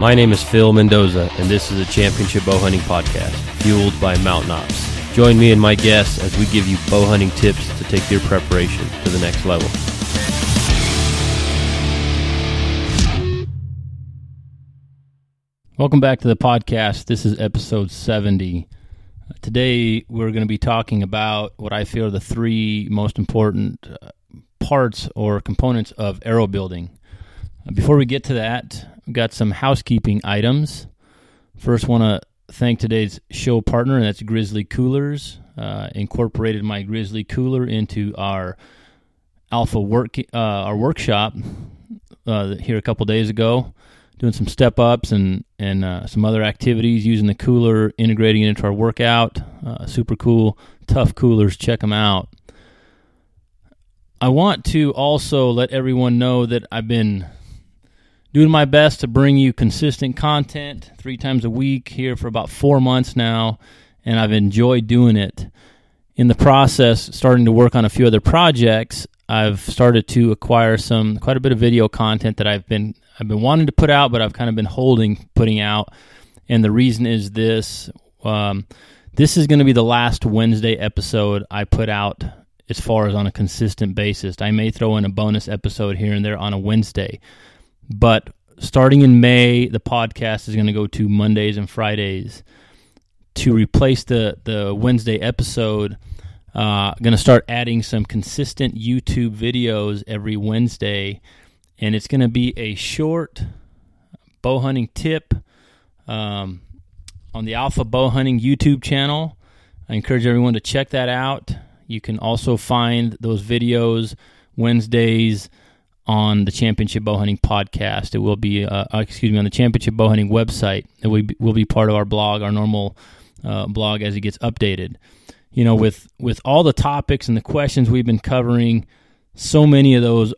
My name is Phil Mendoza, and this is a Championship Bow Hunting Podcast, fueled by Mountain Ops. Join me and my guests as we give you bow hunting tips to take your preparation to the next level. Welcome back to the podcast. This is episode 70. Today, we're going to be talking about what I feel are the three most important uh, parts or components of arrow building. Before we get to that, We've got some housekeeping items. First, want to thank today's show partner, and that's Grizzly Coolers. Uh, incorporated my Grizzly Cooler into our Alpha work uh, our workshop uh, here a couple days ago, doing some step ups and and uh, some other activities using the cooler, integrating it into our workout. Uh, super cool, tough coolers. Check them out. I want to also let everyone know that I've been doing my best to bring you consistent content three times a week here for about four months now, and I've enjoyed doing it. In the process, starting to work on a few other projects, I've started to acquire some quite a bit of video content that I've been I've been wanting to put out, but I've kind of been holding putting out. And the reason is this: um, this is going to be the last Wednesday episode I put out as far as on a consistent basis. I may throw in a bonus episode here and there on a Wednesday. But starting in May, the podcast is going to go to Mondays and Fridays to replace the the Wednesday episode. Uh, going to start adding some consistent YouTube videos every Wednesday, and it's going to be a short bow hunting tip um, on the Alpha Bow Hunting YouTube channel. I encourage everyone to check that out. You can also find those videos Wednesdays on the Championship Bow Hunting podcast. It will be, uh, uh, excuse me, on the Championship Bow Hunting website. It will be, will be part of our blog, our normal uh, blog as it gets updated. You know, with with all the topics and the questions we've been covering, so many of those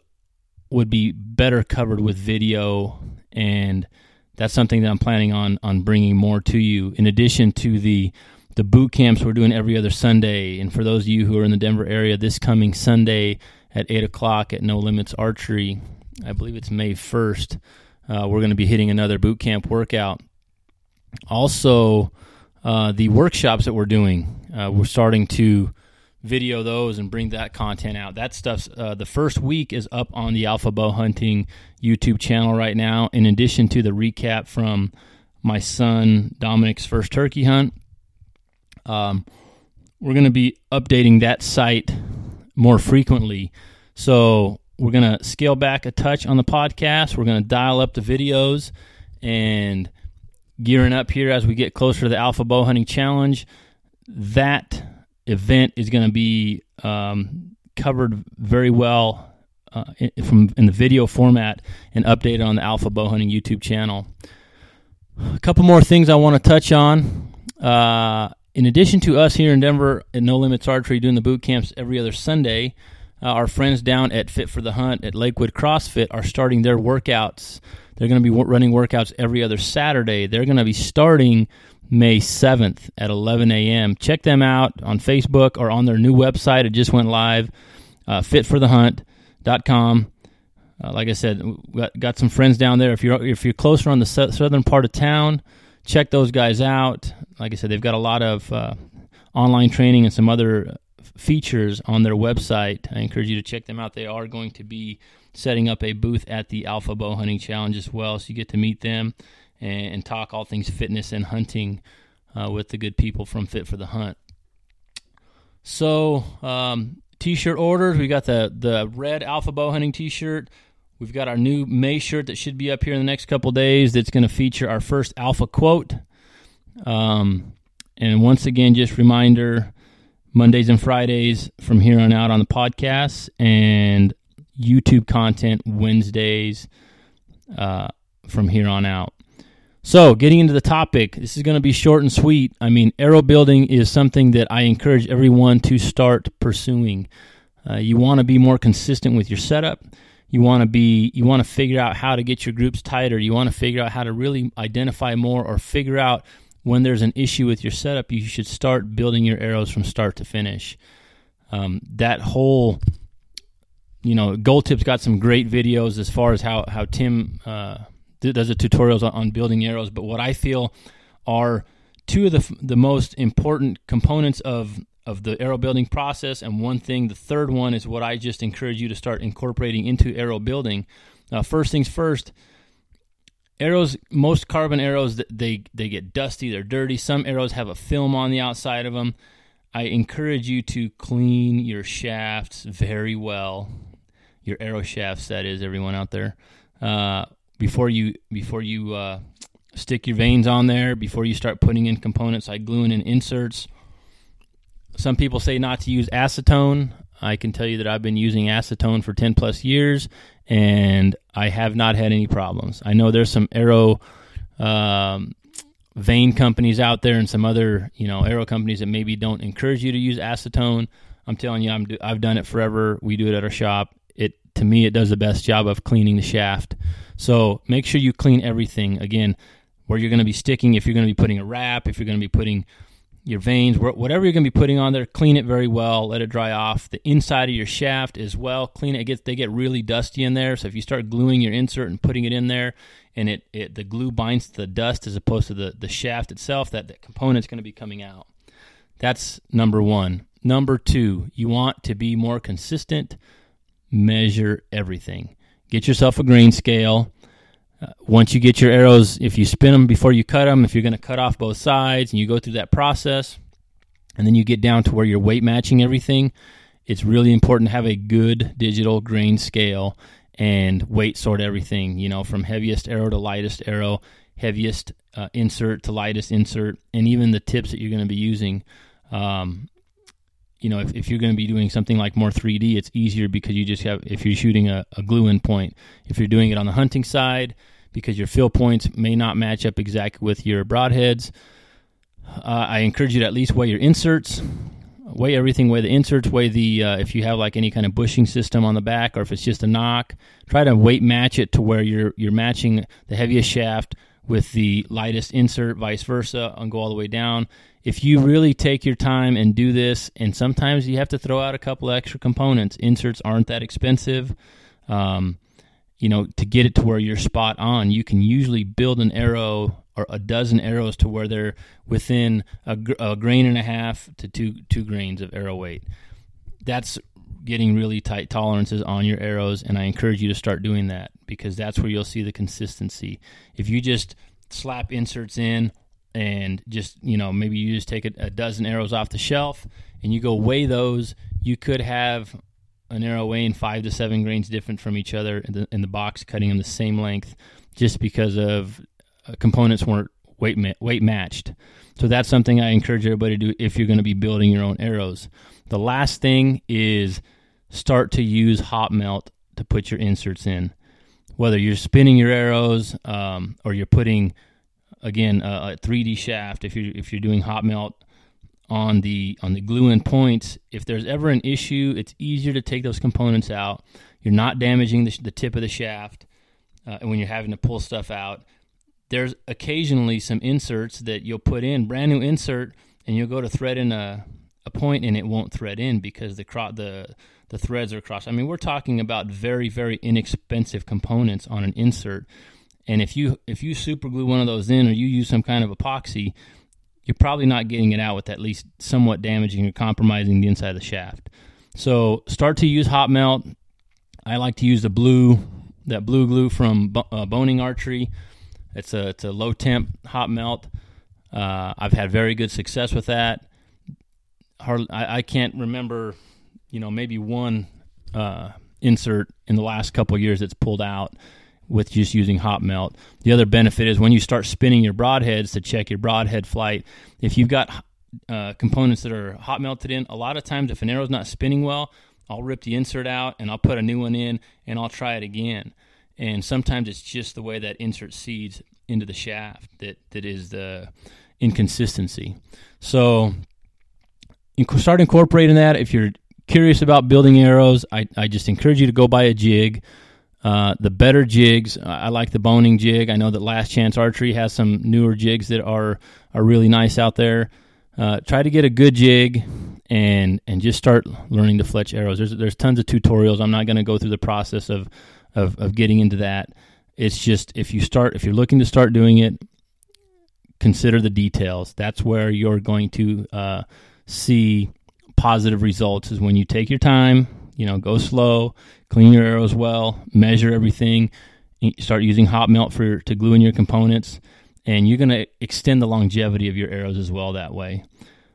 would be better covered with video, and that's something that I'm planning on on bringing more to you. In addition to the the boot camps we're doing every other Sunday, and for those of you who are in the Denver area, this coming Sunday at 8 o'clock at No Limits Archery. I believe it's May 1st. Uh, we're going to be hitting another boot camp workout. Also, uh, the workshops that we're doing, uh, we're starting to video those and bring that content out. That stuff's uh, the first week is up on the Alpha Bow Hunting YouTube channel right now. In addition to the recap from my son Dominic's first turkey hunt, um, we're going to be updating that site more frequently. So we're going to scale back a touch on the podcast. We're going to dial up the videos and gearing up here as we get closer to the Alpha Bow Hunting Challenge. That event is going to be um, covered very well uh, from in the video format and updated on the Alpha Bow Hunting YouTube channel. A couple more things I want to touch on. Uh, in addition to us here in Denver at No Limits Archery doing the boot camps every other Sunday, uh, our friends down at Fit for the Hunt at Lakewood CrossFit are starting their workouts. They're going to be running workouts every other Saturday. They're going to be starting May 7th at 11 a.m. Check them out on Facebook or on their new website. It just went live, uh, fitforthehunt.com. Uh, like I said, got, got some friends down there. If you're if you're closer on the southern part of town, check those guys out. Like I said, they've got a lot of uh, online training and some other features on their website. I encourage you to check them out. They are going to be setting up a booth at the Alpha Bow Hunting Challenge as well, so you get to meet them and, and talk all things fitness and hunting uh, with the good people from Fit for the Hunt. So, um, t-shirt orders. We got the the red Alpha Bow Hunting t-shirt We've got our new May shirt that should be up here in the next couple days that's going to feature our first alpha quote. Um, and once again, just reminder Mondays and Fridays from here on out on the podcast and YouTube content Wednesdays uh, from here on out. So, getting into the topic, this is going to be short and sweet. I mean, arrow building is something that I encourage everyone to start pursuing. Uh, you want to be more consistent with your setup you want to be you want to figure out how to get your groups tighter you want to figure out how to really identify more or figure out when there's an issue with your setup you should start building your arrows from start to finish um, that whole you know gold tip's got some great videos as far as how how tim uh, does the tutorials on, on building arrows. But what I feel are two of the the most important components of of the arrow building process. And one thing, the third one is what I just encourage you to start incorporating into arrow building. Uh, first things first. Arrows, most carbon arrows, they they get dusty, they're dirty. Some arrows have a film on the outside of them. I encourage you to clean your shafts very well, your arrow shafts. That is, everyone out there, uh, before you before you uh, stick your vanes on there, before you start putting in components like gluing in inserts. Some people say not to use acetone. I can tell you that I've been using acetone for 10 plus years and I have not had any problems. I know there's some arrow um, vane companies out there and some other, you know, arrow companies that maybe don't encourage you to use acetone. I'm telling you, I'm do, I've done it forever. We do it at our shop. It to me, it does the best job of cleaning the shaft. So make sure you clean everything. Again, where you're going to be sticking, if you're going to be putting a wrap, if you're going to be putting your vanes, whatever you're going to be putting on there, clean it very well. Let it dry off. The inside of your shaft as well, clean it. it. gets they get really dusty in there. So if you start gluing your insert and putting it in there, and it, it the glue binds to the dust as opposed to the the shaft itself, that that component's going to be coming out. That's number one. Number two, you want to be more consistent. Measure everything. Get yourself a grain scale once you get your arrows, if you spin them before you cut them, if you're going to cut off both sides and you go through that process, and then you get down to where you're weight matching everything, it's really important to have a good digital grain scale and weight sort everything, you know, from heaviest arrow to lightest arrow, heaviest uh, insert to lightest insert, and even the tips that you're going to be using. Um, you know, if, if you're going to be doing something like more 3D, it's easier because you just have, if you're shooting a, a glue in point. If you're doing it on the hunting side, because your fill points may not match up exactly with your broadheads. Uh, I encourage you to at least weigh your inserts, weigh everything, weigh the inserts, weigh the uh, if you have like any kind of bushing system on the back or if it's just a nock, Try to weight match it to where you're you're matching the heaviest shaft with the lightest insert, vice versa, and go all the way down. If you really take your time and do this, and sometimes you have to throw out a couple extra components. Inserts aren't that expensive. Um, you know, to get it to where you're spot on, you can usually build an arrow or a dozen arrows to where they're within a, a grain and a half to two two grains of arrow weight. That's getting really tight tolerances on your arrows, and I encourage you to start doing that because that's where you'll see the consistency. If you just slap inserts in and just you know maybe you just take a, a dozen arrows off the shelf and you go weigh those, you could have an arrow weighing five to seven grains different from each other in the, in the box, cutting them the same length, just because of uh, components weren't weight ma- weight matched. So that's something I encourage everybody to do if you're going to be building your own arrows. The last thing is start to use hot melt to put your inserts in. Whether you're spinning your arrows um, or you're putting again a 3D shaft, if you if you're doing hot melt on the on the glue in points. If there's ever an issue, it's easier to take those components out. You're not damaging the, the tip of the shaft uh, when you're having to pull stuff out. There's occasionally some inserts that you'll put in, brand new insert, and you'll go to thread in a, a point and it won't thread in because the cro- the the threads are crossed. I mean, we're talking about very very inexpensive components on an insert. And if you if you super glue one of those in or you use some kind of epoxy, you're probably not getting it out with at least somewhat damaging or compromising the inside of the shaft. So start to use hot melt. I like to use the blue, that blue glue from uh, Bohning Archery. It's a it's a low temp hot melt. Uh, I've had very good success with that. Hardly, I, I can't remember, you know, maybe one uh, insert in the last couple years that's pulled out with just using hot melt. The other benefit is when you start spinning your broadheads to check your broadhead flight, if you've got uh, components that are hot melted in, a lot of times if an arrow's not spinning well, I'll rip the insert out and I'll put a new one in and I'll try it again. And sometimes it's just the way that insert seeds into the shaft that, that is the inconsistency. So start incorporating that. If you're curious about building arrows, I, I just encourage you to go buy a jig. Uh, the better jigs, I like the Bohning jig. I know that Last Chance Archery has some newer jigs that are are really nice out there. Uh, try to get a good jig and and just start learning to fletch arrows. There's there's tons of tutorials. I'm not going to go through the process of, of of getting into that. It's just if you start, if you're looking to start doing it, consider the details. That's where you're going to uh, see positive results. Is when you take your time, you know, go slow, clean your arrows well, measure everything, start using hot melt for to glue in your components, and you're going to extend the longevity of your arrows as well that way.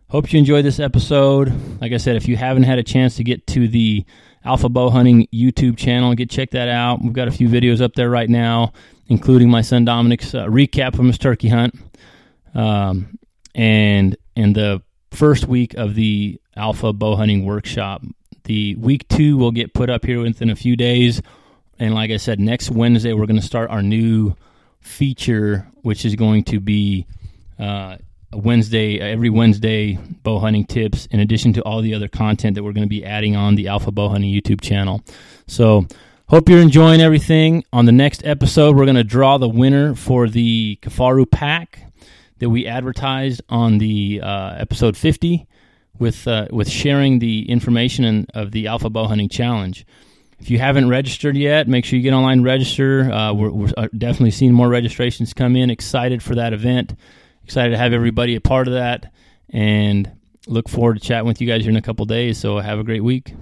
Hope you enjoyed this episode. Like I said, if you haven't had a chance to get to the Alpha Bow Hunting YouTube channel, get check that out. We've got a few videos up there right now, including my son Dominic's uh, recap from his turkey hunt, um, and and the first week of the Alpha Bow Hunting Workshop. The week two will get put up here within a few days, and like I said, next Wednesday we're going to start our new feature, which is going to be. Uh, Wednesday, every Wednesday, bow hunting tips, in addition to all the other content that we're going to be adding on the Alpha Bow Hunting YouTube channel. So, hope you're enjoying everything. On the next episode, we're going to draw the winner for the Kifaru pack that we advertised on the uh, episode 50 with uh, with sharing the information in, of the Alpha Bow Hunting Challenge. If you haven't registered yet, make sure you get online register. Uh, we're, we're uh, definitely seeing more registrations come in. Excited for that event excited to have everybody a part of that and look forward to chatting with you guys here in a couple days. So have a great week.